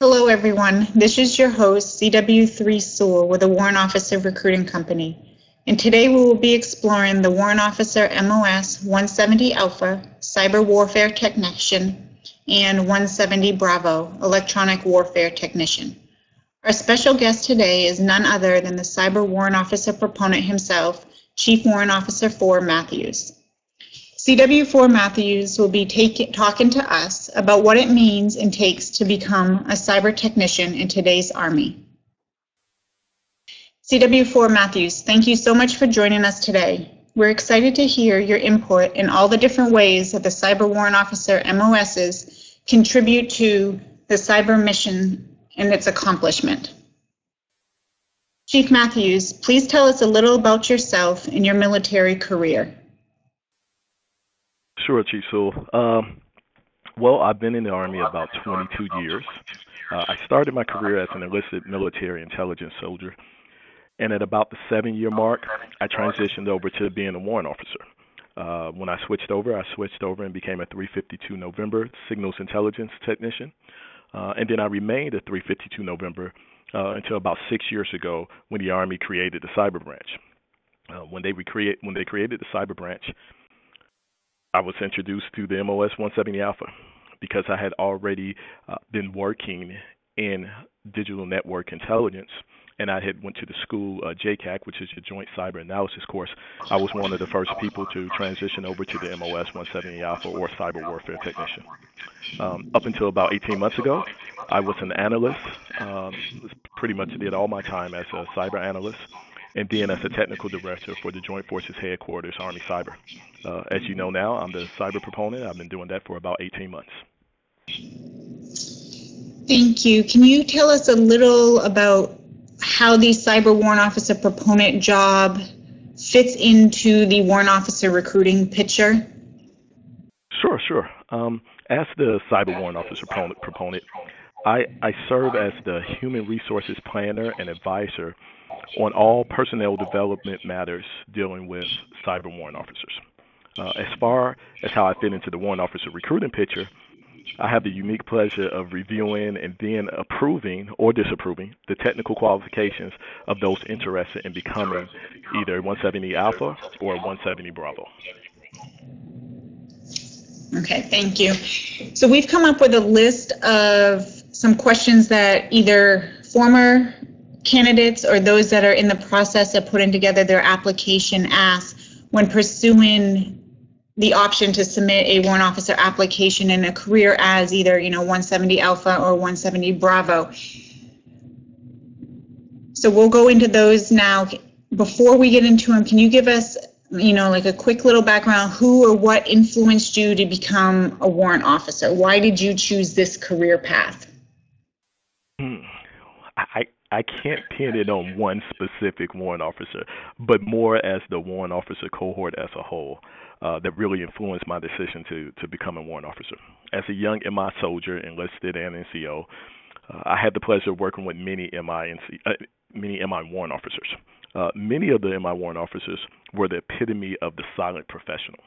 Hello, everyone. This is your host, CW3 Sewell with the Warrant Officer Recruiting Company. And today we will be exploring the Warrant Officer MOS 170 Alpha Cyber Warfare Technician and 170 Bravo Electronic Warfare Technician. Our special guest today is none other than the Cyber Warrant Officer proponent himself, Chief Warrant Officer 4 Matthews. CW4 Matthews will be take, talking to us about what it means and takes to become a cyber technician in today's Army. CW4 Matthews, thank you so much for joining us today. We're excited to hear your input in all the different ways that the Cyber Warrant Officer MOSs contribute to the cyber mission and its accomplishment. Chief Matthews, please tell us a little about yourself and your military career. Sure, Chief Sewell. Um, well, I've been in the Army about 22 years. Uh, I started my career as an enlisted military intelligence soldier, and at about the seven year mark, I transitioned over to being a warrant officer. Uh, when I switched over, I switched over and became a 352 November signals intelligence technician. Uh, and then I remained a 352 November uh, until about six years ago when the Army created the Cyber Branch. Uh, when they recreate when they created the Cyber Branch, I was introduced to the MOS 170 Alpha because I had already uh, been working in digital network intelligence and I had went to the school uh, JCAC, which is your Joint Cyber Analysis course. I was one of the first people to transition over to the MOS 170 Alpha or Cyber Warfare Technician. Um, up until about 18 months ago, I was an analyst. Um, pretty much did all my time as a cyber analyst and then as a technical director for the Joint Forces Headquarters, Army Cyber. Uh, as you know now, I'm the cyber proponent. I've been doing that for about 18 months. Thank you. Can you tell us a little about how the cyber warrant officer proponent job fits into the warrant officer recruiting picture? Sure, sure. Um, as the cyber warrant officer proponent, proponent I, I serve as the human resources planner and advisor on all personnel development matters dealing with cyber warrant officers. Uh, as far as how I fit into the warrant officer recruiting picture, I have the unique pleasure of reviewing and then approving or disapproving the technical qualifications of those interested in becoming either 170 Alpha or 170 Bravo. Okay, thank you. So we've come up with a list of some questions that either former candidates or those that are in the process of putting together their application ask when pursuing the option to submit a warrant officer application in a career as either, you know, 170 Alpha or 170 Bravo. So we'll go into those now. Before we get into them, can you give us, you know, like a quick little background, who or what influenced you to become a warrant officer? Why did you choose this career path? I, I can't pin it on one specific warrant officer, but more as the warrant officer cohort as a whole uh, that really influenced my decision to to become a warrant officer. As a young MI soldier, enlisted and NCO, uh, I had the pleasure of working with many MI NC, uh, many MI warrant officers. Uh, many of the MI warrant officers were the epitome of the silent professional.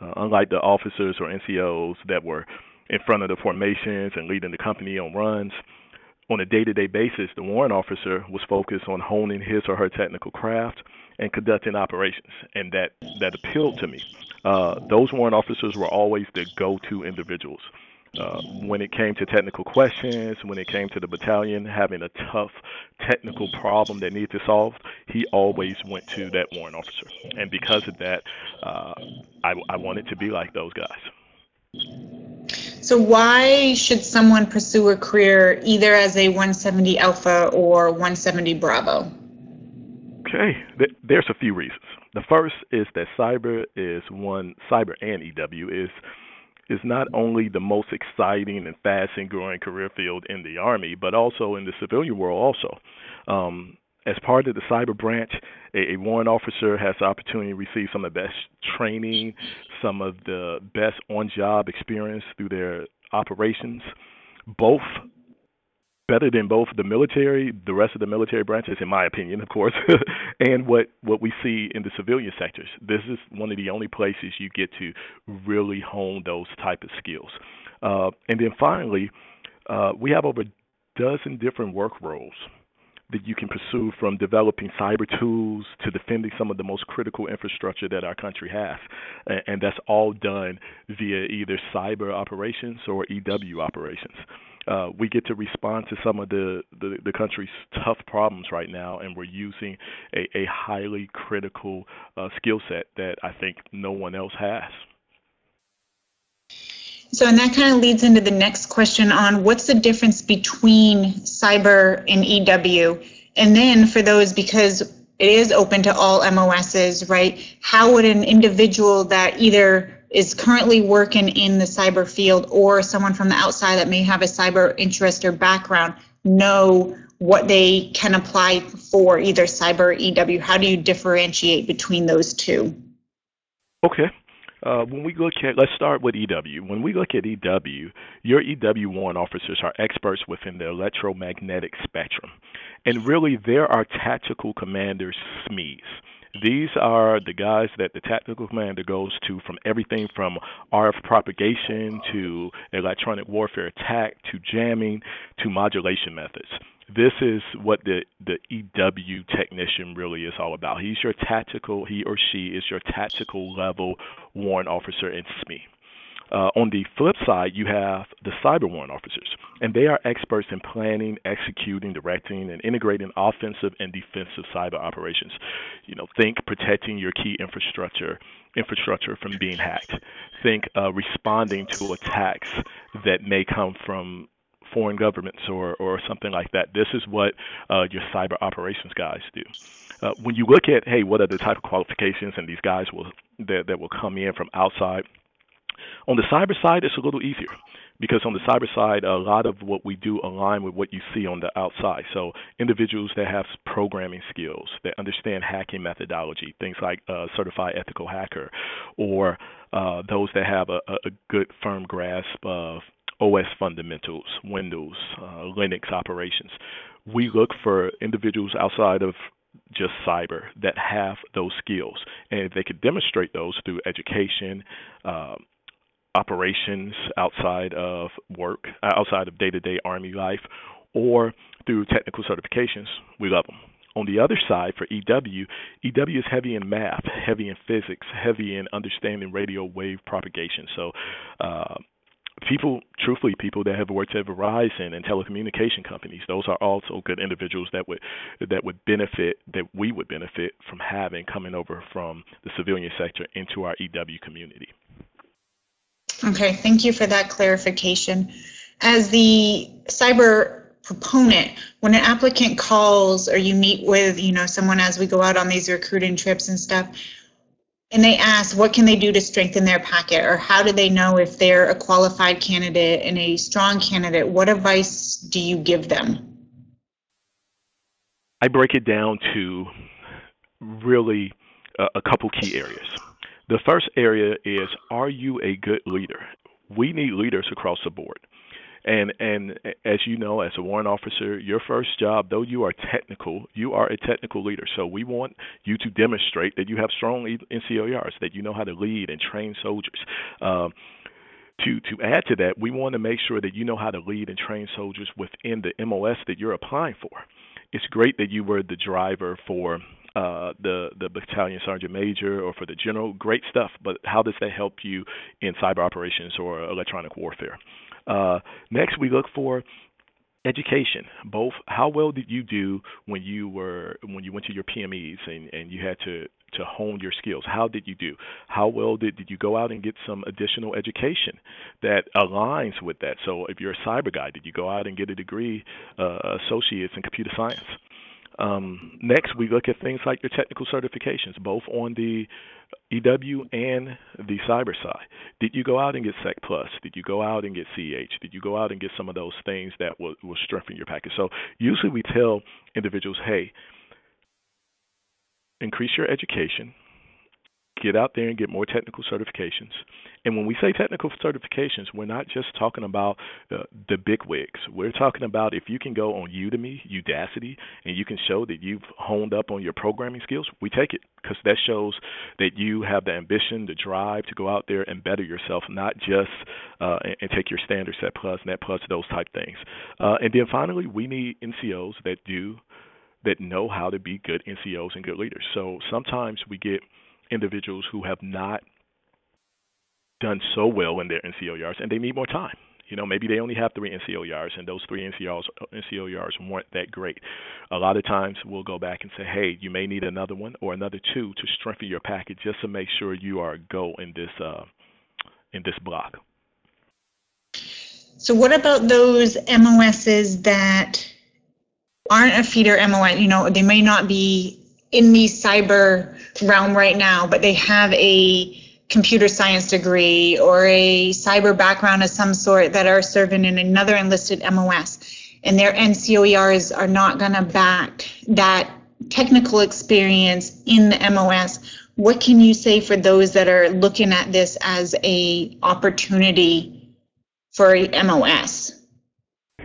Uh, unlike the officers or NCOs that were in front of the formations and leading the company on runs, on a day-to-day basis, the warrant officer was focused on honing his or her technical craft and conducting operations, and that that appealed to me. Uh, those warrant officers were always the go-to individuals. Uh, when it came to technical questions, when it came to the battalion having a tough technical problem that needed to solve, he always went to that warrant officer. And because of that, uh, I, I wanted to be like those guys. So why should someone pursue a career either as a 170 Alpha or 170 Bravo? Okay, there's a few reasons. The first is that cyber is one cyber and EW is is not only the most exciting and fast and growing career field in the army, but also in the civilian world also. Um, as part of the cyber branch, a, a warrant officer has the opportunity to receive some of the best training, some of the best on-job experience through their operations, both better than both the military, the rest of the military branches, in my opinion, of course, and what what we see in the civilian sectors. This is one of the only places you get to really hone those type of skills. Uh, and then finally, uh, we have over a dozen different work roles that you can pursue from developing cyber tools to defending some of the most critical infrastructure that our country has. And that's all done via either cyber operations or EW operations. Uh, we get to respond to some of the, the, the, country's tough problems right now, and we're using a, a highly critical uh, skill set that I think no one else has. So, and that kind of leads into the next question on what's the difference between cyber and EW? And then for those, because it is open to all MOSs, right? How would an individual that either is currently working in the cyber field or someone from the outside that may have a cyber interest or background know what they can apply for either cyber or EW? How do you differentiate between those two? Okay. Uh, when we look at, let's start with EW. When we look at EW, your EW warrant officers are experts within the electromagnetic spectrum. And really, there are tactical commanders, SMEs. These are the guys that the tactical commander goes to from everything from RF propagation to electronic warfare attack to jamming to modulation methods this is what the the EW technician really is all about. He's your tactical, he or she is your tactical level warrant officer in SME. Uh, on the flip side, you have the cyber warrant officers, and they are experts in planning, executing, directing, and integrating offensive and defensive cyber operations. You know, think protecting your key infrastructure infrastructure from being hacked. Think uh, responding to attacks that may come from foreign governments or, or something like that. This is what uh, your cyber operations guys do. Uh, when you look at, hey, what are the type of qualifications, and these guys will that, that will come in from outside. On the cyber side, it's a little easier because on the cyber side, a lot of what we do align with what you see on the outside. So individuals that have programming skills, that understand hacking methodology, things like uh, certified ethical hacker, or uh, those that have a, a good firm grasp of OS fundamentals, Windows, uh, Linux operations. We look for individuals outside of just cyber that have those skills, and if they could demonstrate those through education, uh, operations outside of work, outside of day-to-day Army life, or through technical certifications, we love them. On the other side, for EW, EW is heavy in math, heavy in physics, heavy in understanding radio wave propagation. So, uh, people, truthfully, people that have worked at Verizon and telecommunication companies, those are also good individuals that would that would benefit, that we would benefit from having coming over from the civilian sector into our EW community. Okay, thank you for that clarification. As the cyber proponent, when an applicant calls or you meet with, you know, someone as we go out on these recruiting trips and stuff, and they ask what can they do to strengthen their packet or how do they know if they're a qualified candidate and a strong candidate? What advice do you give them? I break it down to really a, a couple key areas. The first area is are you a good leader? We need leaders across the board and and as you know, as a warrant officer, your first job, though you are technical, you are a technical leader. So we want you to demonstrate that you have strong NCOERs, that you know how to lead and train soldiers. Um, to to add to that, we want to make sure that you know how to lead and train soldiers within the MOS that you're applying for. It's great that you were the driver for uh, the the battalion sergeant major or for the general. Great stuff, but how does that help you in cyber operations or electronic warfare? Uh, next, we look for education. Both how well did you do when you were when you went to your pmes and and you had to to hone your skills? How did you do? How well did, did you go out and get some additional education that aligns with that? So if you're a cyber guy did you go out and get a degree uh, associates in computer science um, next, we look at things like your technical certifications, both on the EW and the cyber side. Did you go out and get Sec Plus? Did you go out and get CH? Did you go out and get some of those things that will, will strengthen your package? So usually we tell individuals, hey, increase your education, get out there and get more technical certifications. And when we say technical certifications, we're not just talking about uh, the big wigs. We're talking about if you can go on Udemy, Udacity, and you can show that you've honed up on your programming skills, we take it because that shows that you have the ambition, the drive to go out there and better yourself, not just uh, and, and, take your standard Sec plus, net plus, those type things. Uh, and then finally, we need NCOs that do that know how to be good NCOs and good leaders. So sometimes we get individuals who have not done so well in their NCOERs and they need more time. You know, maybe they only have three NCOERs, and those three NCOs NCOERs weren't that great. A lot of times, we'll go back and say, "Hey, you may need another one or another two to strengthen your package, just to make sure you are a go in this uh, in this block." So, what about those MOSs that aren't a feeder MOS? You know, they may not be in the cyber realm right now, but they have a computer science degree or a cyber background of some sort that are serving in another enlisted MOS, and their NCOERs are not going to back that technical experience in the MOS. What can you say for those that are looking at this as a opportunity for a MOS?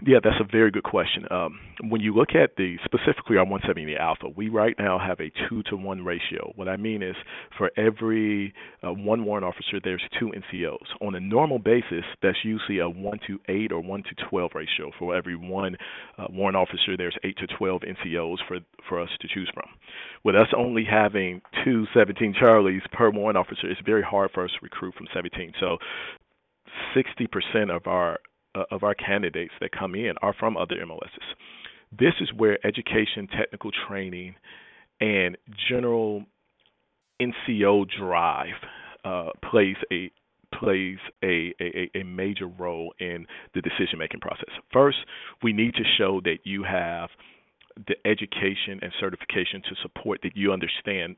Yeah, that's a very good question. Um, when you look at the specifically our 170 alpha, we right now have a two to one ratio. What I mean is, for every uh, one warrant officer, there's two NCOs. On a normal basis, that's usually a one to eight or one to 12 ratio. For every one uh, warrant officer, there's eight to 12 NCOs for for us to choose from. With us only having two 17 Charlies per warrant officer, it's very hard for us to recruit from 17. So 60% of our uh, of our candidates that come in are from other MOSs. This is where education, technical training, and general NCO drive uh, plays a plays a, a, a major role in the decision making process. First, we need to show that you have the education and certification to support that you understand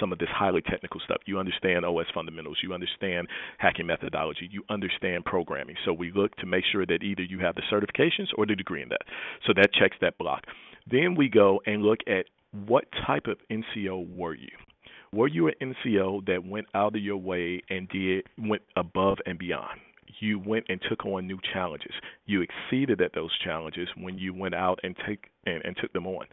some of this highly technical stuff. You understand OS fundamentals, you understand hacking methodology, you understand programming. So we look to make sure that either you have the certifications or the degree in that. So that checks that block. Then we go and look at what type of NCO were you? Were you an NCO that went out of your way and did went above and beyond? you went and took on new challenges. You exceeded at those challenges when you went out and take and, and took them on.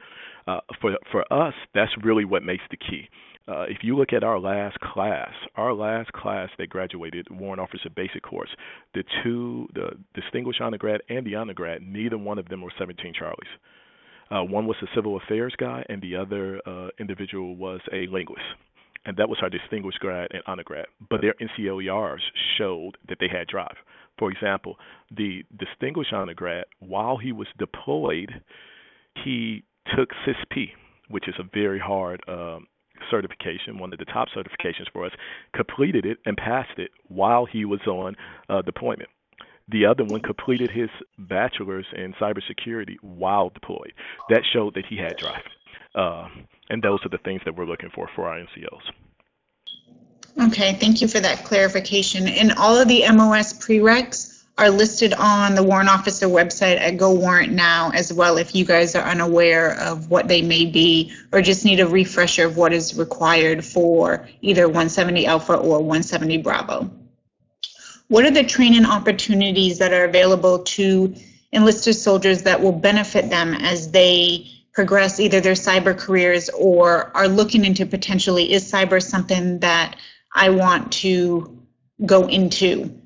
Uh, for for us, that's really what makes the key. Uh, if you look at our last class, our last class that graduated, Warrant Officer Basic Course, the two, the distinguished undergrad and the undergrad, neither one of them were 17 Charlies. Uh, one was a civil affairs guy, and the other uh, individual was a linguist and that was our distinguished grad and undergrad. But their NCOERs showed that they had drive. For example, the distinguished undergrad, while he was deployed, he took CISSP, which is a very hard um, certification, one of the top certifications for us, completed it and passed it while he was on uh, deployment. The other one completed his bachelor's in cybersecurity while deployed. That showed that he had drive. Uh, and those are the things that we're looking for for our NCOs. Okay, thank you for that clarification. And all of the MOS prereqs are listed on the warrant officer website at Go Warrant Now as well if you guys are unaware of what they may be or just need a refresher of what is required for either 170 Alpha or 170 Bravo. What are the training opportunities that are available to enlisted soldiers that will benefit them as they progress either their cyber careers or are looking into potentially is cyber something that I want to go into?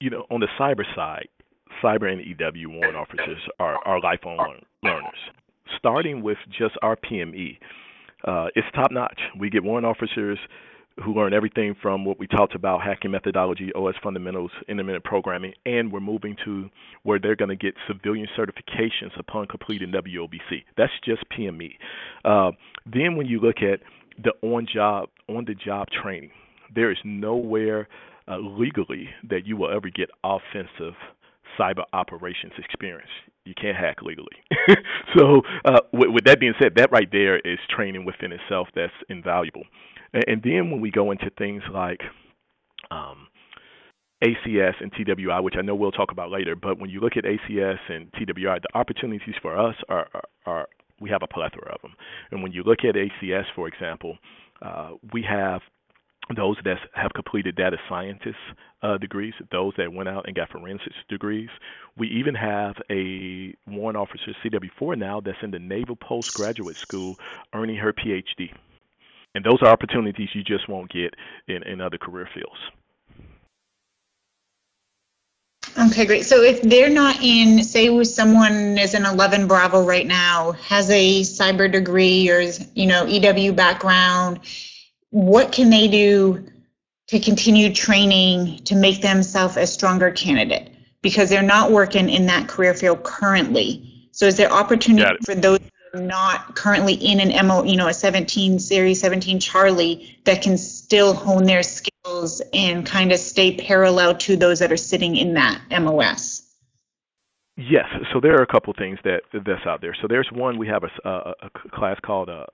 You know, on the cyber side, cyber and EW warrant officers are, are lifelong learners. Starting with just our PME, uh, it's top notch. We get warrant officers who learn everything from what we talked about hacking methodology, OS fundamentals, intermittent programming, and we're moving to where they're going to get civilian certifications upon completing WOBC. That's just PME. Uh, then when you look at the on job on the job training, there is nowhere uh, legally that you will ever get offensive cyber operations experience. You can't hack legally. so, uh, with, with, that being said, that right there is training within itself that's invaluable. And, and then when we go into things like um, ACS and TWI, which I know we'll talk about later, but when you look at ACS and TWI, the opportunities for us are, are, are we have a plethora of them. And when you look at ACS, for example, Uh, we have those that have completed data scientist uh, degrees, those that went out and got forensics degrees. We even have a warrant officer CW4 now that's in the Naval Postgraduate School earning her PhD. And those are opportunities you just won't get in, in other career fields. Okay, great. So if they're not in, say with someone is an 11 Bravo right now, has a cyber degree or, you know, EW background, what can they do to continue training to make themselves a stronger candidate? Because they're not working in that career field currently. So is there opportunity for those not currently in an MO, you know, a 17 series, 17 Charlie that can still hone their skills and kind of stay parallel to those that are sitting in that MOS? Yes, so there are a couple things that that's out there. So there's one we have a, a, a class called uh,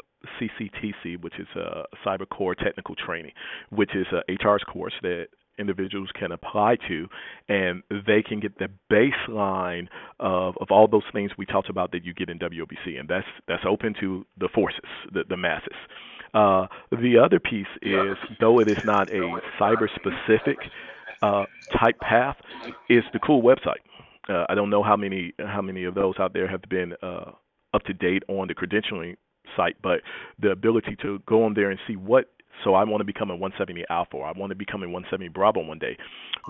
CCTC, which is a Cyber Core Technical Training, which is a HR's course that individuals can apply to, and they can get the baseline of, of all those things we talked about that you get in WOBC, and that's that's open to the forces, the, the masses. Uh, the other piece is, though it is not a cyber-specific uh, type path, is the cool website. Uh, I don't know how many how many of those out there have been uh, up to date on the credentialing site, but the ability to go on there and see what so I want to become a 170 Alpha. Or I want to become a 170 Bravo one day.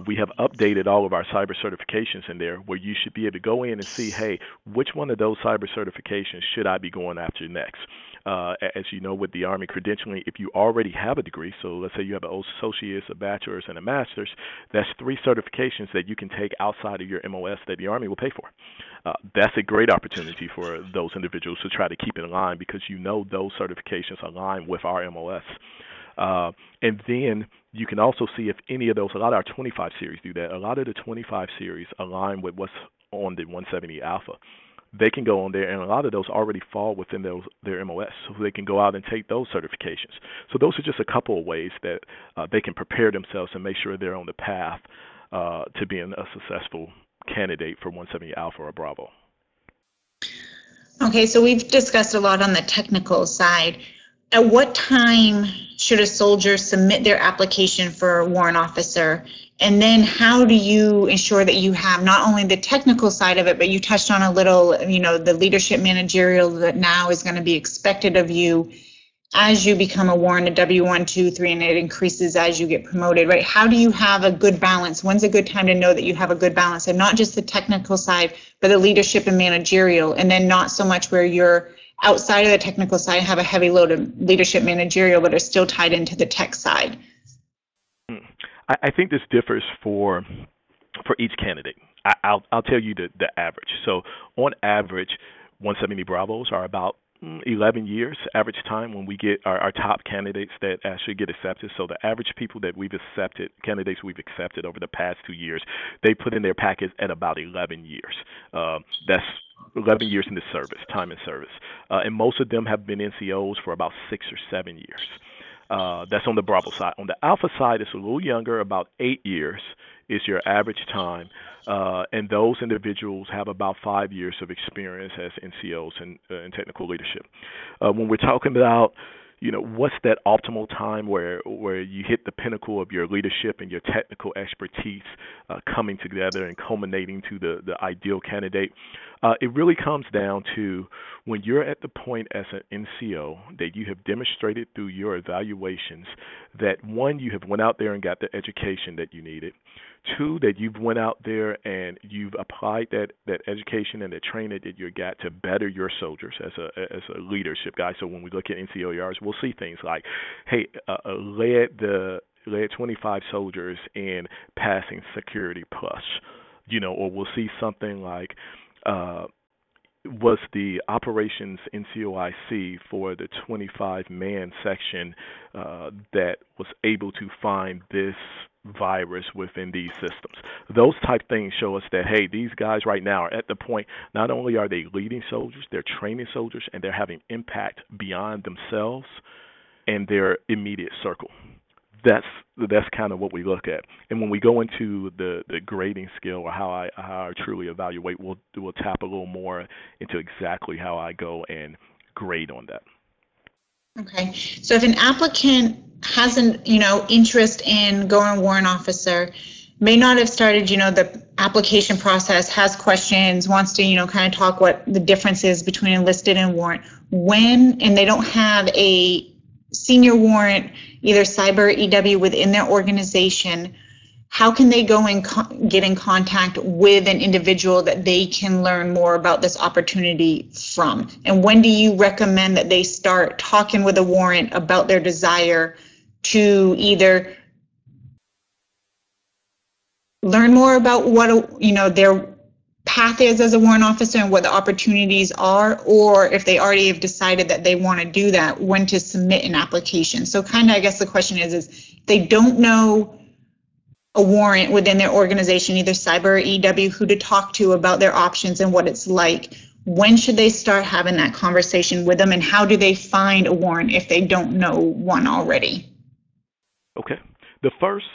We have updated all of our cyber certifications in there where you should be able to go in and see, hey, which one of those cyber certifications should I be going after next? Uh, as you know, with the Army credentialing, if you already have a degree, so let's say you have an associate's, a bachelor's, and a master's, that's three certifications that you can take outside of your MOS that the Army will pay for. Uh, that's a great opportunity for those individuals to try to keep in line because you know those certifications align with our MOS. Uh, and then you can also see if any of those, a lot of our 25 series do that. A lot of the 25 series align with what's on the 170 Alpha they can go on there, and a lot of those already fall within those, their MOS, so they can go out and take those certifications. So those are just a couple of ways that uh, they can prepare themselves and make sure they're on the path uh, to being a successful candidate for 170 Alpha or Bravo. Okay, so we've discussed a lot on the technical side. At what time should a soldier submit their application for a warrant officer? And then how do you ensure that you have not only the technical side of it, but you touched on a little, you know, the leadership managerial that now is going to be expected of you as you become a warrant, a W1, 2, 3, and it increases as you get promoted, right? How do you have a good balance? When's a good time to know that you have a good balance and not just the technical side, but the leadership and managerial, and then not so much where you're outside of the technical side have a heavy load of leadership managerial, but are still tied into the tech side? I, I think this differs for for each candidate. I, I'll I'll tell you the the average. So on average, 170 Bravos are about mm, 11 years average time when we get our, our top candidates that actually get accepted. So the average people that we've accepted, candidates we've accepted over the past two years, they put in their package at about 11 years. Uh, that's 11 years in the service, time in service. Uh, and most of them have been NCOs for about six or seven years. Uh, that's on the Bravo side. On the Alpha side, it's a little younger, about eight years is your average time. Uh, and those individuals have about five years of experience as NCOs and uh, in technical leadership. Uh, when we're talking about you know what's that optimal time where where you hit the pinnacle of your leadership and your technical expertise uh, coming together and culminating to the the ideal candidate? Uh, it really comes down to when you're at the point as an NCO that you have demonstrated through your evaluations that one you have went out there and got the education that you needed Two, that you've went out there and you've applied that that education and the training that you got to better your soldiers as a as a leadership guy. So when we look at NCOERs, we'll see things like, hey, uh, uh led the led 25 soldiers in passing security plus, you know, or we'll see something like. Uh, was the operations NCOIC for the 25 man section uh, that was able to find this virus within these systems. Those type things show us that hey, these guys right now are at the point not only are they leading soldiers, they're training soldiers and they're having impact beyond themselves and their immediate circle. That's that's kind of what we look at. And when we go into the, the grading scale or how I how I truly evaluate, we'll we'll tap a little more into exactly how I go and grade on that. Okay, so if an applicant hasn't, you know, interest in going warrant officer, may not have started, you know, the application process, has questions, wants to, you know, kind of talk what the difference is between enlisted and warrant. When, and they don't have a senior warrant, either cyber EW within their organization, how can they go and get in contact with an individual that they can learn more about this opportunity from? And when do you recommend that they start talking with a warrant about their desire to either learn more about what you know their path is as a warrant officer and what the opportunities are, or if they already have decided that they want to do that, when to submit an application. So kind of, I guess the question is, is they don't know a warrant within their organization, either cyber or EW, who to talk to about their options and what it's like. When should they start having that conversation with them, and how do they find a warrant if they don't know one already? Okay. The first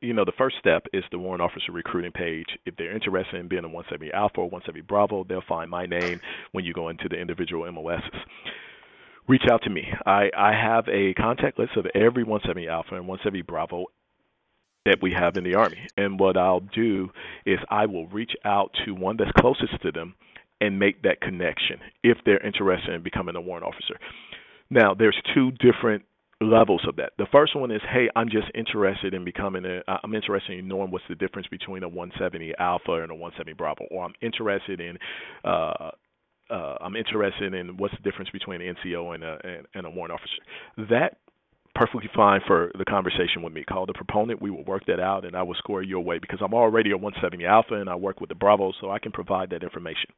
you know, the first step is the warrant officer recruiting page. If they're interested in being a 170 Alpha or 170 Bravo, they'll find my name when you go into the individual MOSs. Reach out to me. I, I have a contact list of every 170 Alpha and 170 Bravo that we have in the Army. And what I'll do is I will reach out to one that's closest to them and make that connection if they're interested in becoming a warrant officer. Now, there's two different levels of that. The first one is, hey, I'm just interested in becoming a, I'm interested in knowing what's the difference between a 170 Alpha and a 170 Bravo, or I'm interested in, uh, uh, I'm interested in what's the difference between an NCO and a, and, and a warrant officer. That perfectly fine for the conversation with me. Call the proponent. We will work that out, and I will score your way because I'm already a 170 Alpha and I work with the Bravo, so I can provide that information.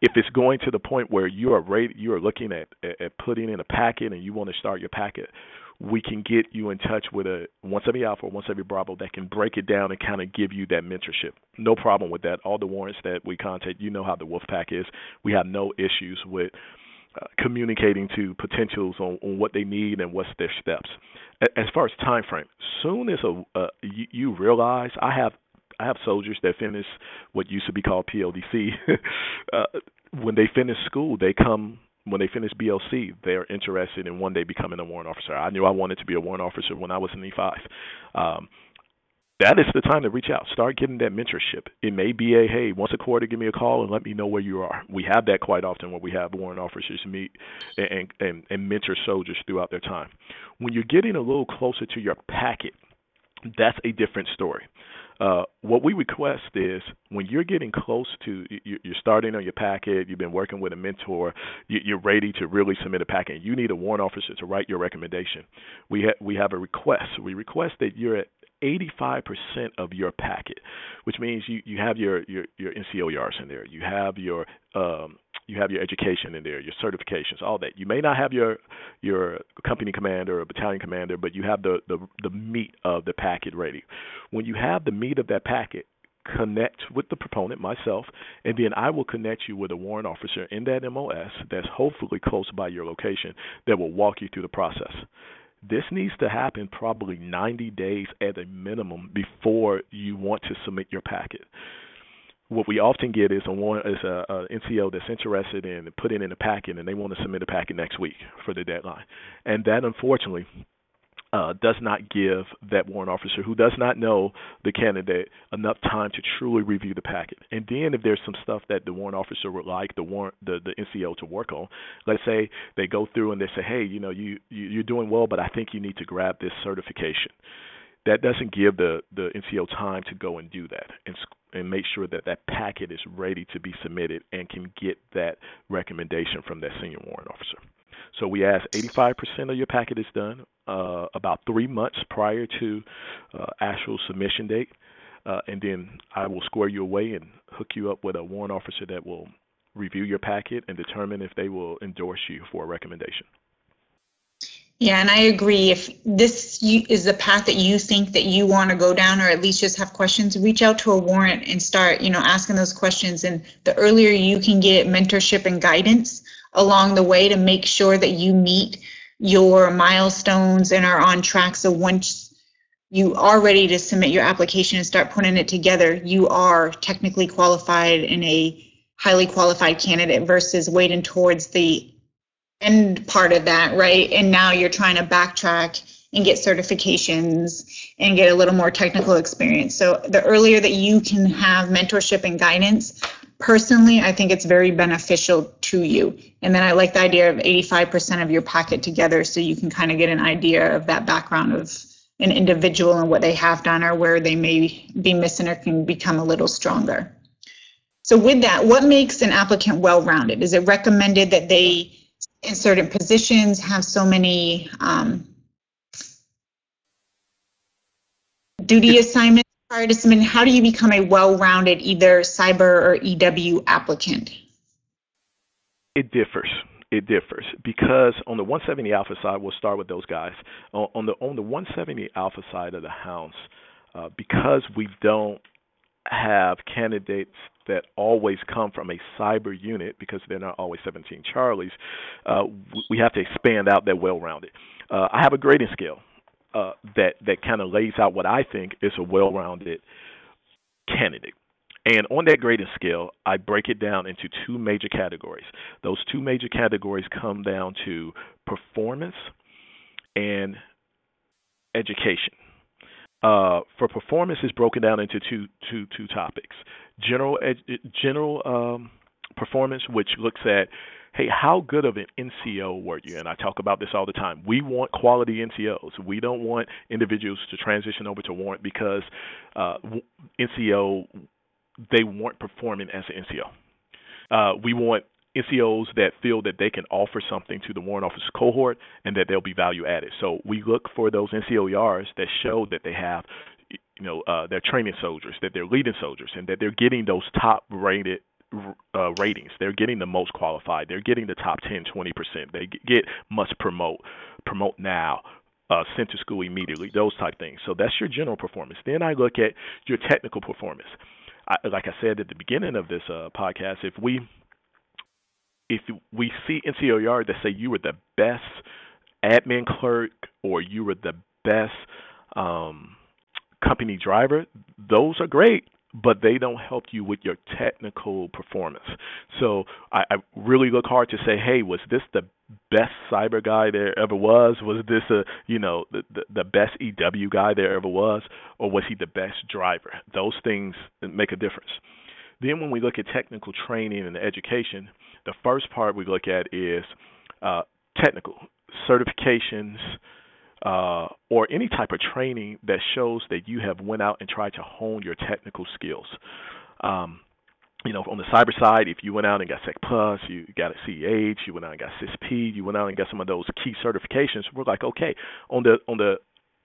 If it's going to the point where you are rate, you are looking at, at, putting in a packet and you want to start your packet, we can get you in touch with a 170 Alpha or 170 Bravo that can break it down and kind of give you that mentorship. No problem with that. All the warrants that we contact, you know how the Wolf Pack is. We have no issues with communicating to potentials on, on what they need and what's their steps. As far as time frame, soon as a uh, you, you realize I have I have soldiers that finish what used to be called PLDC. uh, when they finish school, they come when they finish BLC, they're interested in one day becoming a warrant officer. I knew I wanted to be a warrant officer when I was in E5. Um, that is the time to reach out. Start getting that mentorship. It may be a hey, once a quarter, give me a call and let me know where you are. We have that quite often when we have warrant officers meet and and, and mentor soldiers throughout their time. When you're getting a little closer to your packet, that's a different story. Uh, what we request is when you're getting close to you're starting on your packet, you've been working with a mentor, you're ready to really submit a packet. You need a warrant officer to write your recommendation. We have we have a request. We request that you're at 85% of your packet, which means you, you have your, your, your NCOERs in there. You have your um, you have your education in there, your certifications, all that. You may not have your your company commander or battalion commander, but you have the, the the meat of the packet ready. When you have the meat of that packet, connect with the proponent, myself, and then I will connect you with a warrant officer in that MOS that's hopefully close by your location that will walk you through the process. This needs to happen probably 90 days at a minimum before you want to submit your packet. What we often get is a one is a, a NCO that's interested in putting in a packet and they want to submit a packet next week for the deadline, and that unfortunately uh, does not give that warrant officer who does not know the candidate enough time to truly review the packet. And then if there's some stuff that the warrant officer would like the warrant the, the NCO to work on, let's say they go through and they say, hey, you know, you, you you're doing well, but I think you need to grab this certification. That doesn't give the the NCO time to go and do that and and make sure that that packet is ready to be submitted and can get that recommendation from that senior warrant officer. So we ask 85% of your packet is done uh, about three months prior to uh, actual submission date, uh, and then I will square you away and hook you up with a warrant officer that will review your packet and determine if they will endorse you for a recommendation. Yeah, and I agree. If this is the path that you think that you want to go down, or at least just have questions, reach out to a warrant and start, you know, asking those questions. And the earlier you can get mentorship and guidance along the way to make sure that you meet your milestones and are on track. So once you are ready to submit your application and start putting it together, you are technically qualified and a highly qualified candidate versus waiting towards the end part of that, right? And now you're trying to backtrack and get certifications and get a little more technical experience. So the earlier that you can have mentorship and guidance, personally, I think it's very beneficial to you. And then I like the idea of 85% of your packet together so you can kind of get an idea of that background of an individual and what they have done or where they may be missing or can become a little stronger. So with that, what makes an applicant well-rounded? Is it recommended that they in certain positions have so many um, duty assignments prior to submitting? How do you become a well-rounded either cyber or EW applicant? It differs. It differs because on the 170 alpha side, we'll start with those guys. On the on the 170 alpha side of the house, uh, because we don't have candidates that always come from a cyber unit because they're not always 17 Charlies, uh, we have to expand out that well-rounded. Uh, I have a grading scale uh, that that kind of lays out what I think is a well-rounded candidate. And on that grading scale, I break it down into two major categories. Those two major categories come down to performance and education. Uh, for performance is broken down into two two two topics: general ed, general um, performance, which looks at hey, how good of an NCO were you? And I talk about this all the time. We want quality NCOs. We don't want individuals to transition over to warrant because uh, NCO they weren't performing as an NCO. Uh, we want NCOs that feel that they can offer something to the warrant officer cohort and that they'll be value added. So we look for those NCOERs that show that they have, you know, uh, they're training soldiers, that they're leading soldiers, and that they're getting those top rated uh, ratings. They're getting the most qualified. They're getting the top 10, 20%. They get must promote, promote now, uh, sent to school immediately, those type things. So that's your general performance. Then I look at your technical performance. I, like I said at the beginning of this uh, podcast, if we if we see NCOER that say you were the best admin clerk or you were the best um, company driver, those are great, but they don't help you with your technical performance. So I, I really look hard to say, hey, was this the best cyber guy there ever was? Was this a you know the, the the best EW guy there ever was, or was he the best driver? Those things make a difference. Then when we look at technical training and education, the first part we look at is uh, technical certifications uh, or any type of training that shows that you have went out and tried to hone your technical skills. Um, you know, on the cyber side, if you went out and got Sec Plus, you got a CEH, you went out and got CISSP, you went out and got some of those key certifications, we're like, okay, on the on the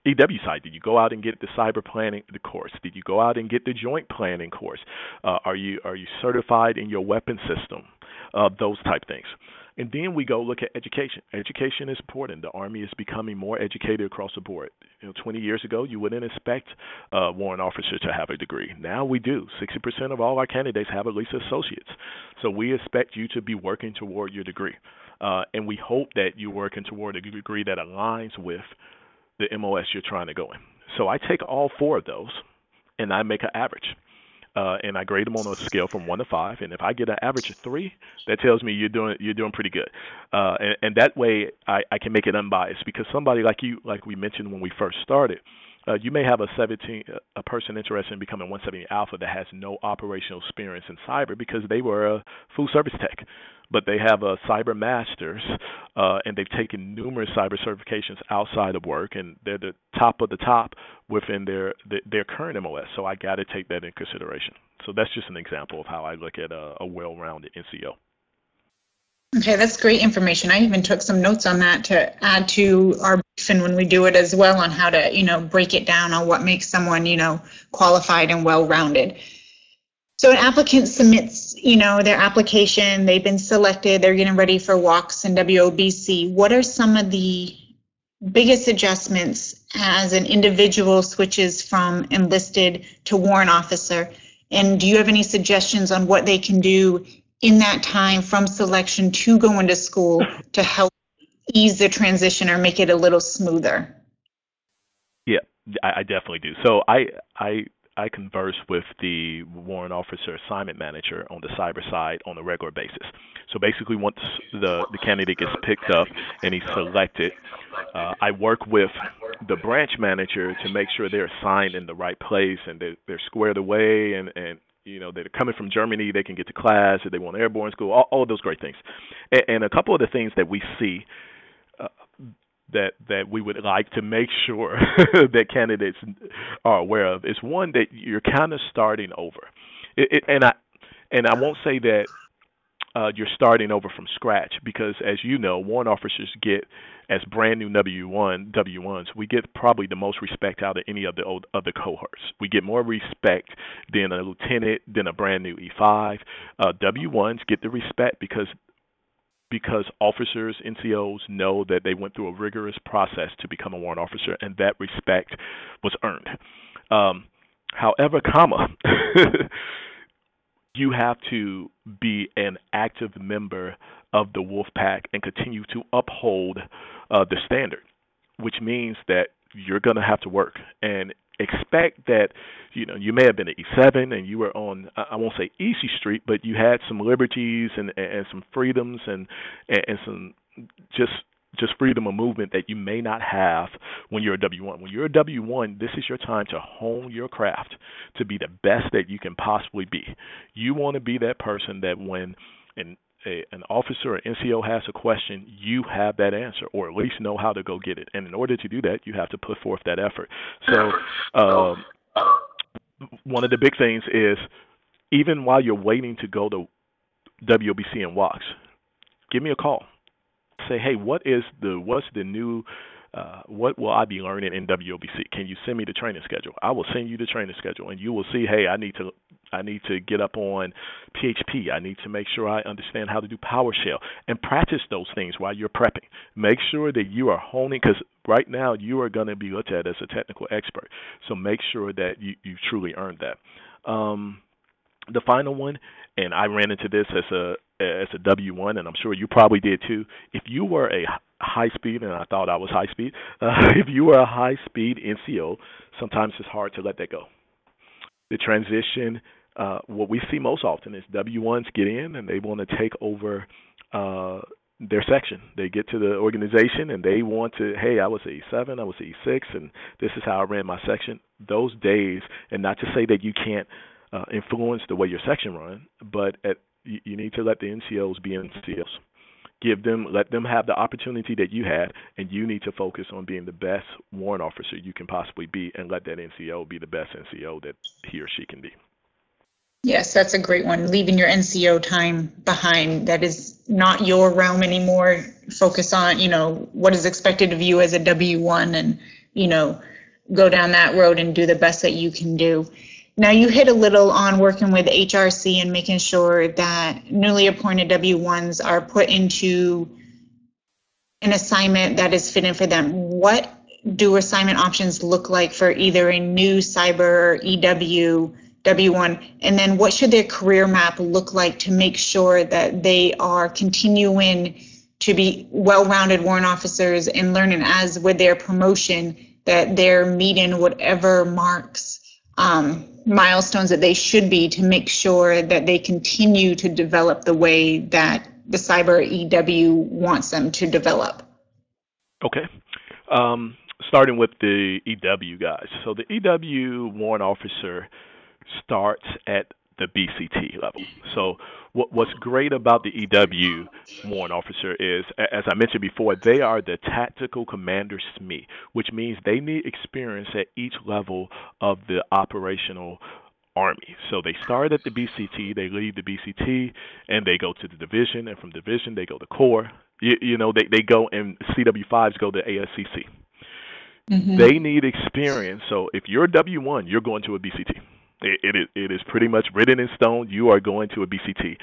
EW side, did you go out and get the cyber planning the course? Did you go out and get the joint planning course? Uh, are you are you certified in your weapon system? Uh, those type things. And then we go look at education. Education is important. The Army is becoming more educated across the board. You know, 20 years ago, you wouldn't expect a warrant officer to have a degree. Now we do. 60% of all our candidates have at least associates. So we expect you to be working toward your degree. Uh, and we hope that you're working toward a degree that aligns with the MOS you're trying to go in. So I take all four of those and I make an average uh, and I grade them on a scale from one to five. And if I get an average of three, that tells me you're doing you're doing pretty good. Uh, and, and that way, I, I can make it unbiased because somebody like you, like we mentioned when we first started, uh, you may have a 17 a person interested in becoming 170 alpha that has no operational experience in cyber because they were a full service tech but they have a cyber masters uh, and they've taken numerous cyber certifications outside of work and they're the top of the top within their their current MOS so I got to take that in consideration. So that's just an example of how I look at a, a well-rounded NCO Okay, that's great information. I even took some notes on that to add to our briefing when we do it as well on how to, you know, break it down on what makes someone, you know, qualified and well-rounded. So an applicant submits, you know, their application, they've been selected, they're getting ready for WOCS and WOBC. What are some of the biggest adjustments as an individual switches from enlisted to warrant officer? And do you have any suggestions on what they can do in that time from selection to going to school to help ease the transition or make it a little smoother? Yeah, I, I definitely do. So I I I converse with the warrant officer assignment manager on the cyber side on a regular basis. So basically, once the the candidate gets picked up and he's selected, uh, I work with the branch manager to make sure they're assigned in the right place and they're, they're squared away and and you know they're coming from Germany, they can get to class they want airborne school, all, all those great things. And, and a couple of the things that we see uh, that that we would like to make sure that candidates are aware of is one that you're kind of starting over. It, it, and I and I won't say that uh, you're starting over from scratch because, as you know, warrant officers get as brand new W1 W1s, we get probably the most respect out of any of the old other cohorts. We get more respect than a lieutenant, than a brand new E5. Uh, W1s get the respect because because officers, NCOs know that they went through a rigorous process to become a warrant officer, and that respect was earned. Um, however, comma, you have to be an active member of the wolf pack and continue to uphold uh, the standard, which means that you're going to have to work. And expect that you know you may have been at E7 and you were on I won't say easy street, but you had some liberties and and some freedoms and and some just just freedom of movement that you may not have when you're a W1. When you're a W1, this is your time to hone your craft to be the best that you can possibly be. You want to be that person that when an a, an officer or NCO has a question, you have that answer, or at least know how to go get it. And in order to do that, you have to put forth that effort. So, um, one of the big things is even while you're waiting to go to WOBC and WOCS, give me a call say, hey, what is the what's the new uh, what will I be learning in WOBC? Can you send me the training schedule? I will send you the training schedule, and you will see. Hey, I need to I need to get up on PHP. I need to make sure I understand how to do PowerShell and practice those things while you're prepping. Make sure that you are honing because right now you are going to be looked at as a technical expert. So make sure that you you truly earned that. Um, the final one, and I ran into this as a as a W1, and I'm sure you probably did too. If you were a high speed, and I thought I was high speed, uh, if you were a high speed NCO, sometimes it's hard to let that go. The transition, uh, what we see most often is W1s get in and they want to take over uh, their section. They get to the organization and they want to, hey, I was E7, I was E6, and this is how I ran my section. Those days, and not to say that you can't uh, influence the way your section run, but at you, you need to let the NCOs be NCOs. Give them, let them have the opportunity that you had, and you need to focus on being the best warrant officer you can possibly be, and let that NCO be the best NCO that he or she can be. Yes, that's a great one. Leaving your NCO time behind. That is not your realm anymore. Focus on, you know, what is expected of you as a W1 and, you know, go down that road and do the best that you can do. Now you hit a little on working with HRC and making sure that newly appointed W1s are put into an assignment that is fitting for them. What do assignment options look like for either a new cyber EW W1? And then what should their career map look like to make sure that they are continuing to be well-rounded warrant officers and learning as with their promotion that they're meeting whatever marks um, milestones that they should be to make sure that they continue to develop the way that the cyber EW wants them to develop? Okay. Um, starting with the EW guys. So the EW warrant officer starts at the BCT level. So what, what's great about the EW warrant officer is, as I mentioned before, they are the tactical commander SME, which means they need experience at each level of the operational army. So they start at the BCT, they leave the BCT, and they go to the division, and from division they go to corps. You, you know, they, they go and CW5s go to ASCC. Mm-hmm. They need experience. So if you're W1, you're going to a BCT. It, it is it is pretty much written in stone. You are going to a BCT.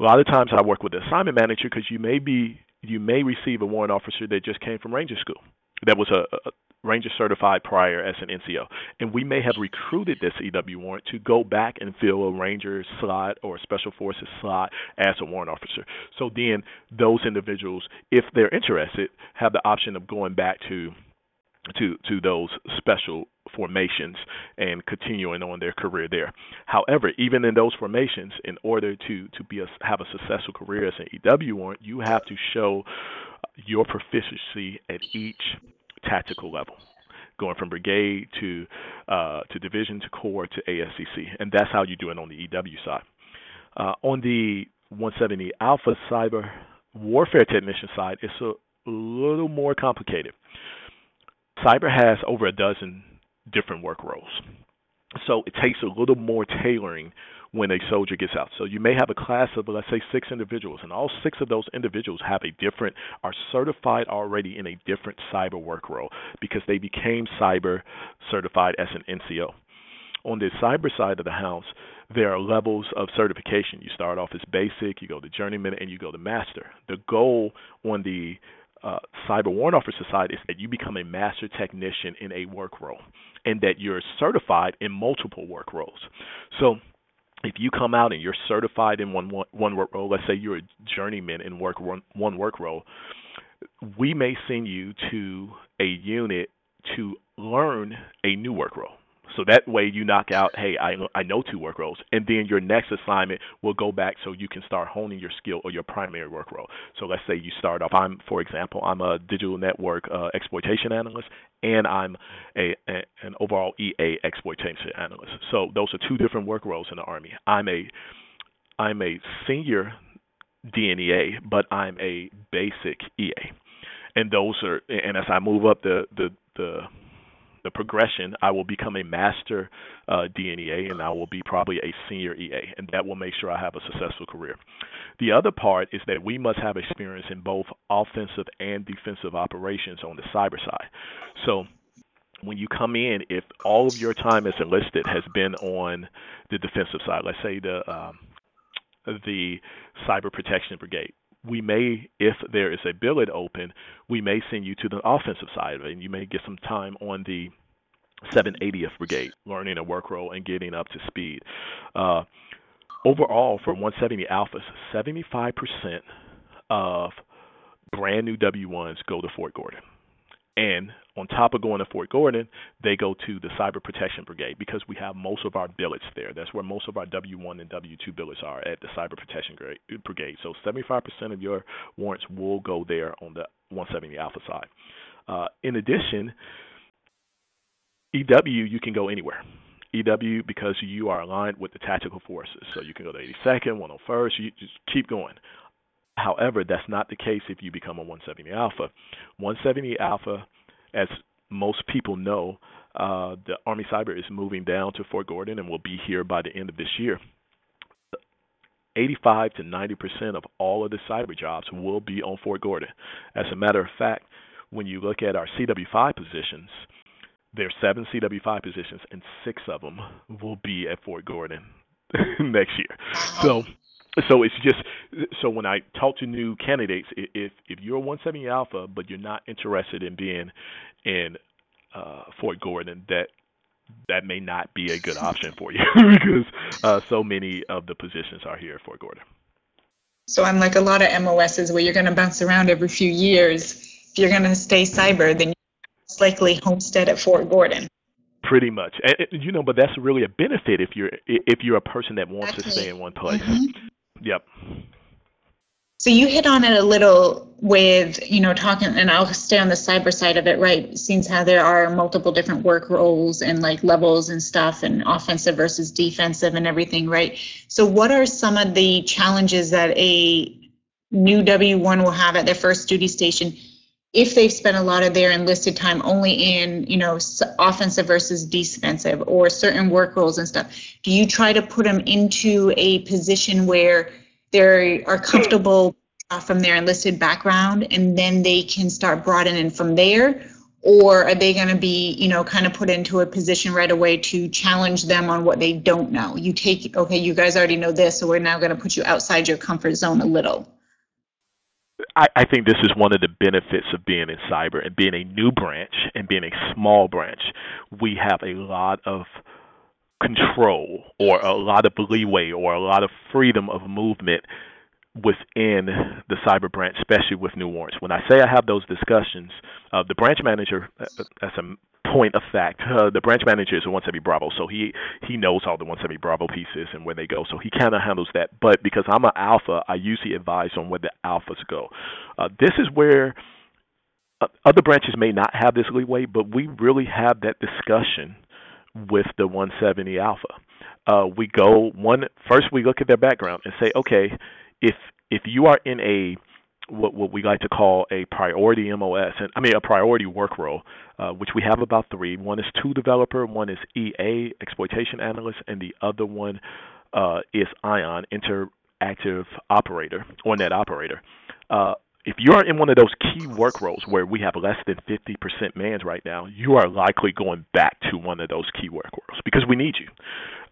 A lot of times I work with the assignment manager because you may be you may receive a warrant officer that just came from Ranger School that was a, a Ranger certified prior as an NCO, and we may have recruited this EW warrant to go back and fill a Ranger slot or a Special Forces slot as a warrant officer. So then those individuals, if they're interested, have the option of going back to to to those special formations and continuing on their career there. However, even in those formations, in order to to be a, have a successful career as an EW warrant, you have to show your proficiency at each tactical level going from brigade to uh, to division to corps to ASCC, and that's how you do it on the EW side. Uh, on the 170 Alpha Cyber Warfare Technician side, it's a little more complicated. Cyber has over a dozen different work roles. So it takes a little more tailoring when a soldier gets out. So you may have a class of, let's say, six individuals, and all six of those individuals have a different, are certified already in a different cyber work role because they became cyber certified as an NCO. On the cyber side of the house, there are levels of certification. You start off as basic, you go to journeyman, and you go to master. The goal on the uh, cyber warrant officer side is that you become a master technician in a work role and that you're certified in multiple work roles. So if you come out and you're certified in one one work role, let's say you're a journeyman in work one, one work role, we may send you to a unit to learn a new work role. So that way you knock out, hey, I I know two work roles, and then your next assignment will go back so you can start honing your skill or your primary work role. So let's say you start off. I'm, for example, I'm a digital network uh, exploitation analyst, and I'm a, a an overall EA exploitation analyst. So those are two different work roles in the Army. I'm a I'm a senior DNEA, but I'm a basic EA, and those are and as I move up the the the the progression, I will become a master uh, DNEA and I will be probably a senior EA, and that will make sure I have a successful career. The other part is that we must have experience in both offensive and defensive operations on the cyber side. So when you come in, if all of your time as enlisted has been on the defensive side, let's say the um, the cyber protection brigade, we may, if there is a billet open, we may send you to the offensive side of it, and you may get some time on the 780th Brigade, learning a work role and getting up to speed. Uh, overall, for 170 Alphas, 75% of brand new W1s go to Fort Gordon. And on top of going to Fort Gordon, they go to the Cyber Protection Brigade because we have most of our billets there. That's where most of our W1 and W2 billets are at the Cyber Protection Brigade. So 75% of your warrants will go there on the 170 Alpha side. Uh, in addition, EW, you can go anywhere. EW because you are aligned with the tactical forces. So you can go to 82nd, 101st, you just keep going. However, that's not the case if you become a 170 Alpha. 170 Alpha, as most people know, uh, the Army Cyber is moving down to Fort Gordon and will be here by the end of this year. 85 to 90 percent of all of the cyber jobs will be on Fort Gordon. As a matter of fact, when you look at our CW5 positions, there are seven CW5 positions, and six of them will be at Fort Gordon next year. So so it's just so when I talk to new candidates, if if you're a 170 Alpha but you're not interested in being in uh, Fort Gordon, that that may not be a good option for you because uh, so many of the positions are here at Fort Gordon. So unlike a lot of MOSs where you're going to bounce around every few years, if you're going to stay cyber, then likely homestead at Fort Gordon. Pretty much, and, you know, but that's really a benefit if you're if you're a person that wants to stay in one place. Mm-hmm. Yep. So you hit on it a little with, you know, talking, and I'll stay on the cyber side of it, right? Seems how there are multiple different work roles and like levels and stuff, and offensive versus defensive and everything, right? So what are some of the challenges that a new W1 will have at their first duty station if they've spent a lot of their enlisted time only in, you know, offensive versus defensive or certain work roles and stuff, do you try to put them into a position where they are comfortable uh, from their enlisted background and then they can start broadening from there? Or are they going to be, you know, kind of put into a position right away to challenge them on what they don't know? You take, okay, you guys already know this, so we're now going to put you outside your comfort zone a little. I, I think this is one of the benefits of being in cyber and being a new branch and being a small branch. We have a lot of control or a lot of leeway or a lot of freedom of movement within the cyber branch, especially with new warrants. When I say I have those discussions, uh, the branch manager, uh, as a point of fact. Uh, the branch manager is a 170 Bravo, so he he knows all the 170 Bravo pieces and where they go. So he kind of handles that. But because I'm an alpha, I usually advise on where the alphas go. Uh, this is where uh, other branches may not have this leeway, but we really have that discussion with the 170 alpha. Uh, we go one first. We look at their background and say, okay, if if you are in a what, what we like to call a priority MOS, and I mean a priority work role, uh, which we have about three. One is two developer, one is EA exploitation analyst, and the other one uh, is ION interactive operator or net operator. Uh, if you are in one of those key work roles where we have less than 50% mans right now, you are likely going back to one of those key work roles because we need you.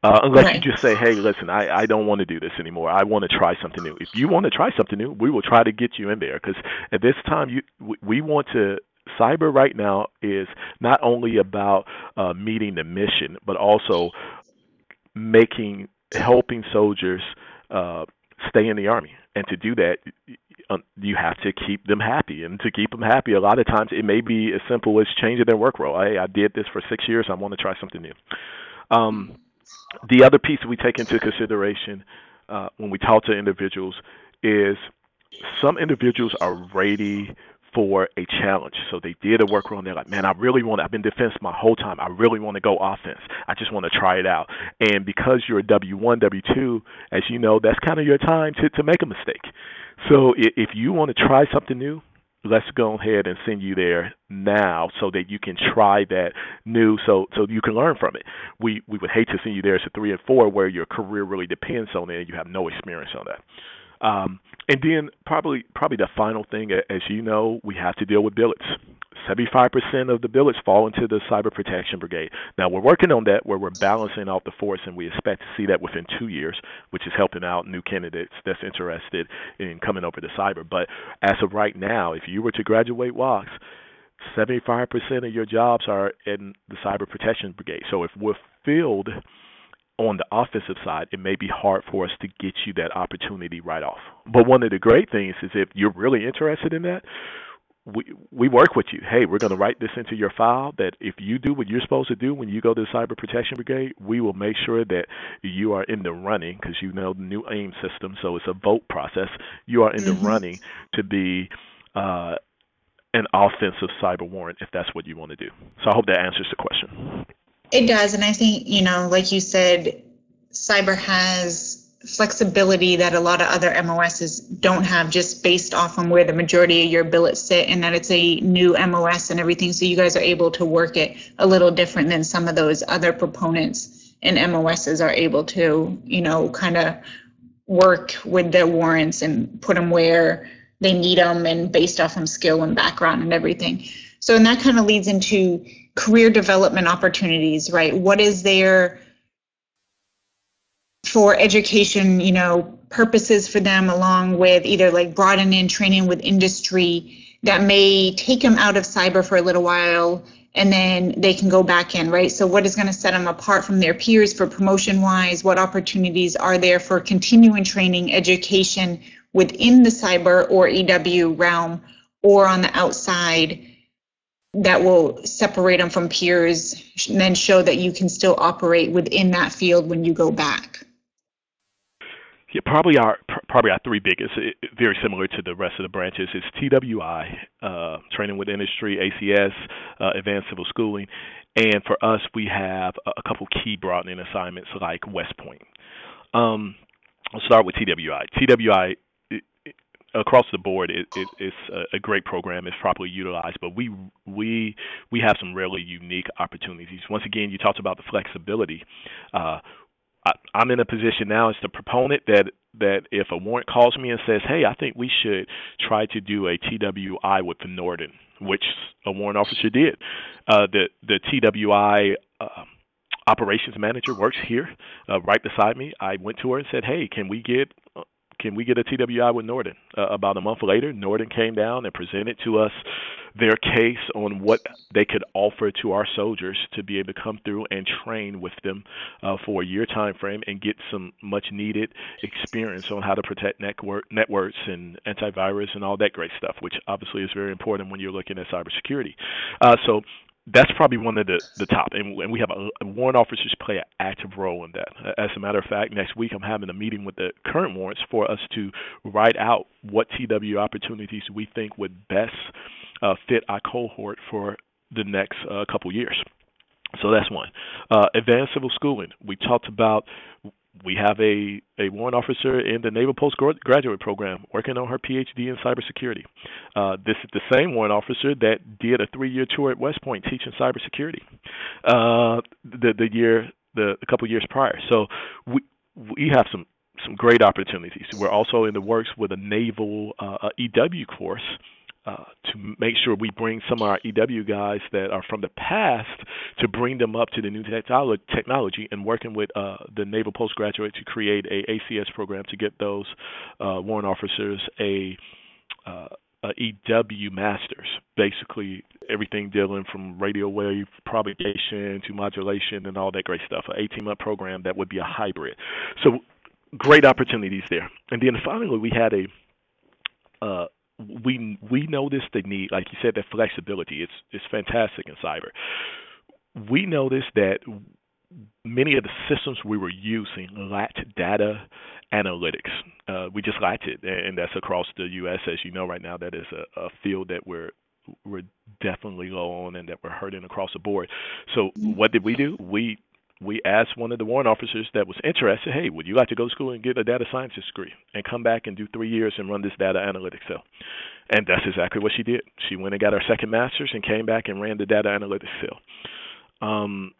Uh, unless right. you just say, hey, listen, I, I don't want to do this anymore. I want to try something new. If you want to try something new, we will try to get you in there because at this time, you we want to cyber right now is not only about uh, meeting the mission, but also making helping soldiers uh, stay in the army. And to do that, you have to keep them happy. And to keep them happy, a lot of times it may be as simple as changing their work role. Hey, I did this for six years. I want to try something new. Um, the other piece we take into consideration uh, when we talk to individuals is some individuals are ready for a challenge. So they did a work and they're like, man, I really want, I've been defense my whole time. I really want to go offense. I just want to try it out. And because you're a W1, W2, as you know, that's kind of your time to, to make a mistake. So if you want to try something new, let's go ahead and send you there now so that you can try that new so so you can learn from it. We we would hate to send you there a three and four where your career really depends on it and you have no experience on that. Um, and then probably probably the final thing, as you know, we have to deal with billets. 75% of the billets fall into the cyber protection brigade. Now we're working on that where we're balancing out the force, and we expect to see that within two years, which is helping out new candidates that's interested in coming over to cyber. But as of right now, if you were to graduate WOCS, 75% of your jobs are in the cyber protection brigade. So if we're filled on the offensive side, it may be hard for us to get you that opportunity right off. But one of the great things is if you're really interested in that, we we work with you. Hey, we're going to write this into your file that if you do what you're supposed to do when you go to the Cyber Protection Brigade, we will make sure that you are in the running because you know the new AIM system, so it's a vote process. You are in mm-hmm. the running to be uh, an offensive cyber warrant if that's what you want to do. So I hope that answers the question. It does, and I think you know, like you said, cyber has flexibility that a lot of other MOSs don't have just based off on where the majority of your billets sit and that it's a new MOS and everything. So you guys are able to work it a little different than some of those other proponents and MOSs are able to, you know, kind of work with their warrants and put them where they need them and based off of skill and background and everything. So, and that kind of leads into career development opportunities, right? What is there? For education, you know, purposes for them, along with either like broadening training with industry that may take them out of cyber for a little while and then they can go back in, right? So, what is going to set them apart from their peers for promotion wise? What opportunities are there for continuing training, education within the cyber or EW realm or on the outside that will separate them from peers and then show that you can still operate within that field when you go back? Yeah, probably our probably our three biggest, very similar to the rest of the branches, is TWI, uh, training with industry, ACS, uh, advanced civil schooling, and for us, we have a, couple key broadening assignments like West Point. Um, I'll start with TWI. TWI across the board it, it, it's a, great program it's properly utilized but we we we have some really unique opportunities once again you talked about the flexibility uh, I, am in a position now as the proponent that that if a warrant calls me and says, "Hey, I think we should try to do a TWI with the Norton," which a warrant officer did. Uh, the the TWI uh, operations manager works here, uh, right beside me. I went to her and said, "Hey, can we get can we get a TWI with Norton? Uh, about a month later, Norton came down and presented to us their case on what they could offer to our soldiers to be able to come through and train with them uh, for a year time frame and get some much needed experience on how to protect network networks and antivirus and all that great stuff, which obviously is very important when you're looking at cybersecurity. Uh, so that's probably one of the, the top, and, and we have a, warrant officers play an active role in that. As a matter of fact, next week I'm having a meeting with the current warrants for us to write out what TW opportunities we think would best uh, fit our cohort for the next uh, couple years. So that's one. Uh, advanced civil schooling. We talked about we have a, a warrant officer in the Naval Postgraduate Program working on her PhD in cybersecurity. Uh, this is the same warrant officer that did a three-year tour at West Point teaching cybersecurity uh, the the year the a couple years prior. So we we have some some great opportunities. We're also in the works with a naval uh, EW course uh, to make sure we bring some of our EW guys that are from the past to bring them up to the new technology and working with uh, the Naval Postgraduate to create a ACS program to get those uh, warrant officers a, uh, a EW masters, basically everything dealing from radio wave propagation to modulation and all that great stuff. An 18 month program that would be a hybrid. So great opportunities there. And then finally, we had a uh, we we noticed the need, like you said, that flexibility. It's it's fantastic in cyber. We noticed that many of the systems we were using lacked data analytics. Uh, we just lacked it, and that's across the U.S. As you know, right now, that is a, a field that we're we're definitely low on and that we're hurting across the board. So what did we do? We we asked one of the warrant officers that was interested, hey, would you like to go to school and get a data scientist degree and come back and do three years and run this data analytics cell? And that's exactly what she did. She went and got her second master's and came back and ran the data analytics cell. Um,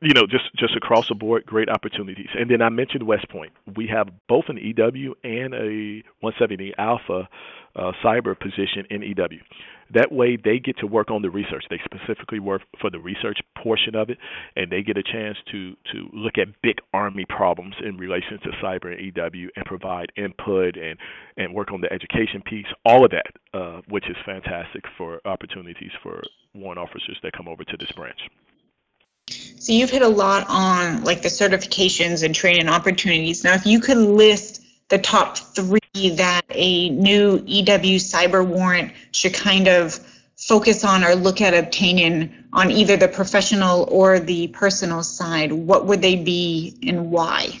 you know, just just across the board, great opportunities. And then I mentioned West Point. We have both an EW and a 170 Alpha uh, cyber position in EW. That way, they get to work on the research. They specifically work for the research portion of it, and they get a chance to to look at big Army problems in relation to cyber and EW, and provide input and and work on the education piece. All of that, uh, which is fantastic for opportunities for warrant officers that come over to this branch. So you've hit a lot on like the certifications and training opportunities. Now, if you could list the top three that a new EW cyber warrant should kind of focus on or look at obtaining on either the professional or the personal side, what would they be and why?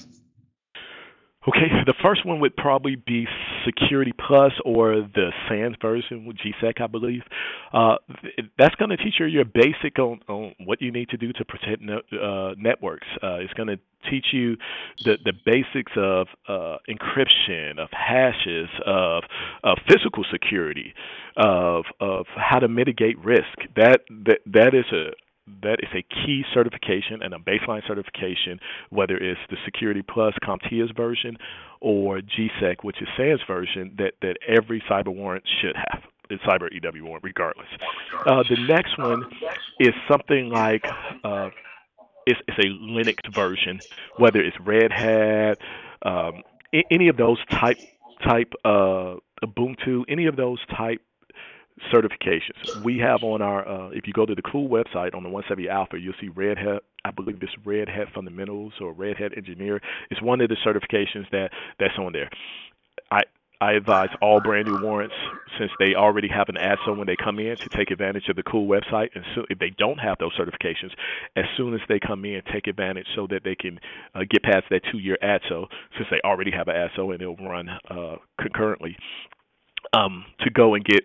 Okay, the first one would probably be Security Plus or the SANS version with GSEC, I believe. Uh, that's going to teach you your basic on, on what you need to do to protect no, uh, networks. Uh, it's going to teach you the, the basics of uh, encryption, of hashes, of, of physical security, of, of how to mitigate risk. That, that, that is a, that is a key certification and a baseline certification, whether it's the Security Plus CompTIA's version or GSEC, which is SANS version, that, that every cyber warrant should have. It's cyber EW warrant, regardless. Uh, the next one is something like uh, it's, it's a Linux version, whether it's Red Hat, um, any of those type type uh, Ubuntu, any of those type certifications. We have on our, uh, if you go to the COOL website on the 170 Alpha, you'll see Red Hat. I believe this Red Hat Fundamentals or Red Hat Engineer. It's one of the certifications that that's on there. I I advise all brand new warrants, since they already have an ASO when they come in, to take advantage of the Cool website. And so if they don't have those certifications, as soon as they come in, take advantage so that they can uh, get past that two-year ASO, since they already have an ASO and it'll run uh, concurrently, um, to go and get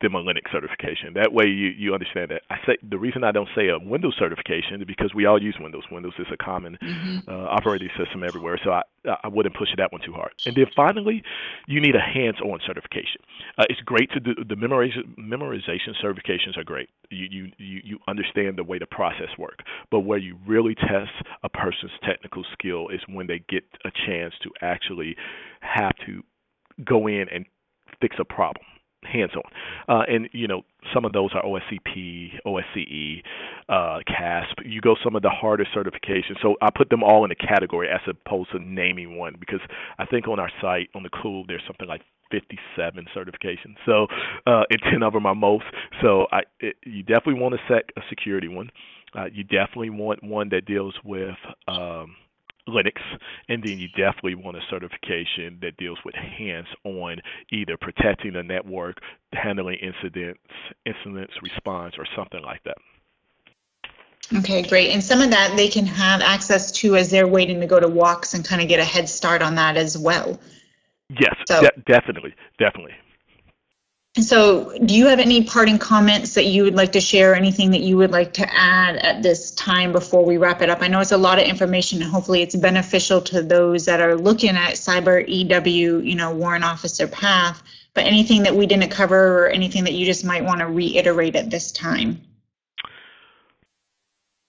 them a Linux certification. That way, you you understand that. I say the reason I don't say a Windows certification is because we all use Windows. Windows is a common mm-hmm. uh, operating system everywhere, so I I wouldn't push that one too hard. And then finally, you need a hands-on certification. Uh, it's great to do the memorization memorization certifications are great. You you you you understand the way the process works, but where you really test a person's technical skill is when they get a chance to actually have to go in and fix a problem hands on. Uh, and you know, some of those are OSCP, OSCE, uh, CASP. You go some of the harder certifications. So I put them all in a category as opposed to naming one because I think on our site on the COOL there's something like 57 certifications. So uh, and 10 of them are most. So I, it, you definitely want to set a security one. Uh, you definitely want one that deals with um, Linux, and then you definitely want a certification that deals with hands-on, either protecting the network, handling incidents, incidents response, or something like that. Okay, great. And some of that they can have access to as they're waiting to go to WOCS and kind of get a head start on that as well. Yes, So- de- definitely, definitely. So, do you have any parting comments that you would like to share, anything that you would like to add at this time before we wrap it up? I know it's a lot of information and hopefully it's beneficial to those that are looking at cyber EW, you know, warrant officer path, but anything that we didn't cover or anything that you just might want to reiterate at this time?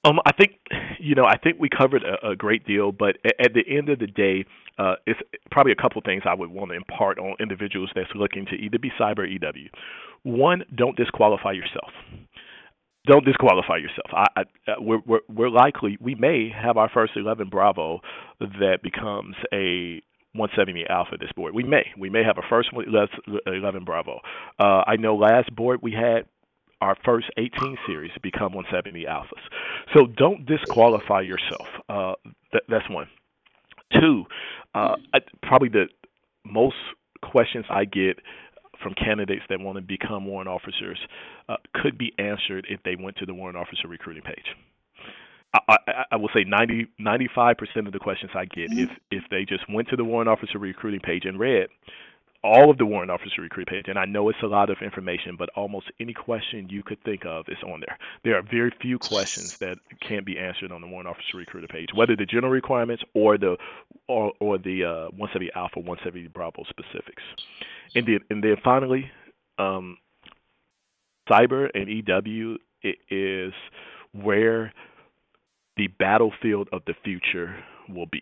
Um, I think, you know, I think we covered a, a great deal, but at, at the end of the day, uh, it's probably a couple things I would want to impart on individuals that's looking to either be cyber or EW. One, don't disqualify yourself. Don't disqualify yourself. I, I, uh, we're, we're, we're likely, we may have our first 11 Bravo that becomes a 170 Alpha this board. We may. We may have a first 11 Bravo. Uh, I know last board we had our first 18 series become 170 alphas. So don't disqualify yourself. Uh, th- that's one. Two, uh, I, probably the most questions I get from candidates that want to become warrant officers uh, could be answered if they went to the warrant officer recruiting page. I, I, I will say 90, 95% of the questions I get, if if they just went to the warrant officer recruiting page and read all of the warrant officer recruit page, and I know it's a lot of information, but almost any question you could think of is on there. There are very few questions that can't be answered on the warrant officer recruiter page, whether the general requirements or the or, or the uh, 170 Alpha, 170 Bravo specifics. And then and then finally, um, cyber and EW is where the battlefield of the future will be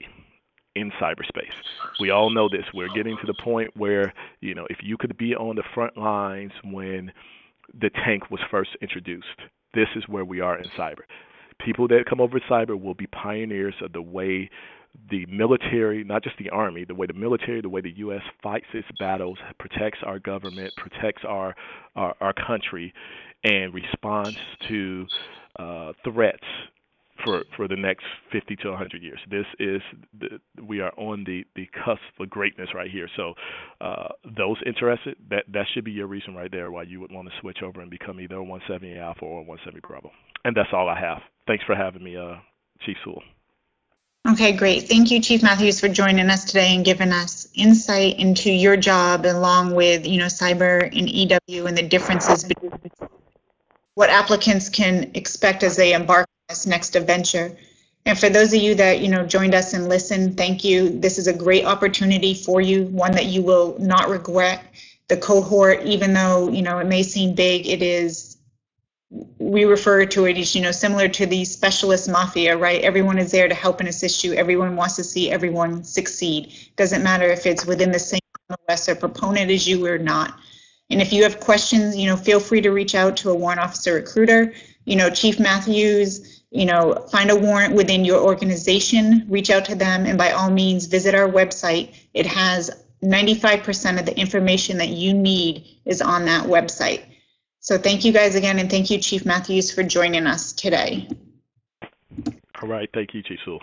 in cyberspace. We all know this. We're getting to the point where, you know, if you could be on the front lines when the tank was first introduced, this is where we are in cyber. People that come over cyber will be pioneers of the way the military, not just the army, the way the military, the way the U.S. fights its battles, protects our government, protects our our, our country, and responds to uh, threats for for the next 50 to 100 years. This is the, we are on the the cusp of greatness right here. So uh, those interested, that that should be your reason right there why you would want to switch over and become either a 170 Alpha or a 170 Bravo. And that's all I have. Thanks for having me, uh, Chief Sewell. Okay, great. Thank you, Chief Matthews, for joining us today and giving us insight into your job along with, you know, cyber and EW and the differences between what applicants can expect as they embark this next adventure. And for those of you that, you know, joined us and listened, thank you. This is a great opportunity for you, one that you will not regret. The cohort, even though, you know, it may seem big, it is we refer to it as, you know, similar to the specialist mafia, right? Everyone is there to help and assist you. Everyone wants to see everyone succeed. Doesn't matter if it's within the same or proponent as you or not. And if you have questions, you know, feel free to reach out to a warrant officer recruiter. You know, Chief Matthews, you know, find a warrant within your organization, reach out to them, and by all means, visit our website. It has 95% of the information that you need is on that website. So thank you guys again, and thank you, Chief Matthews, for joining us today. All right. Thank you, Chief Sewell.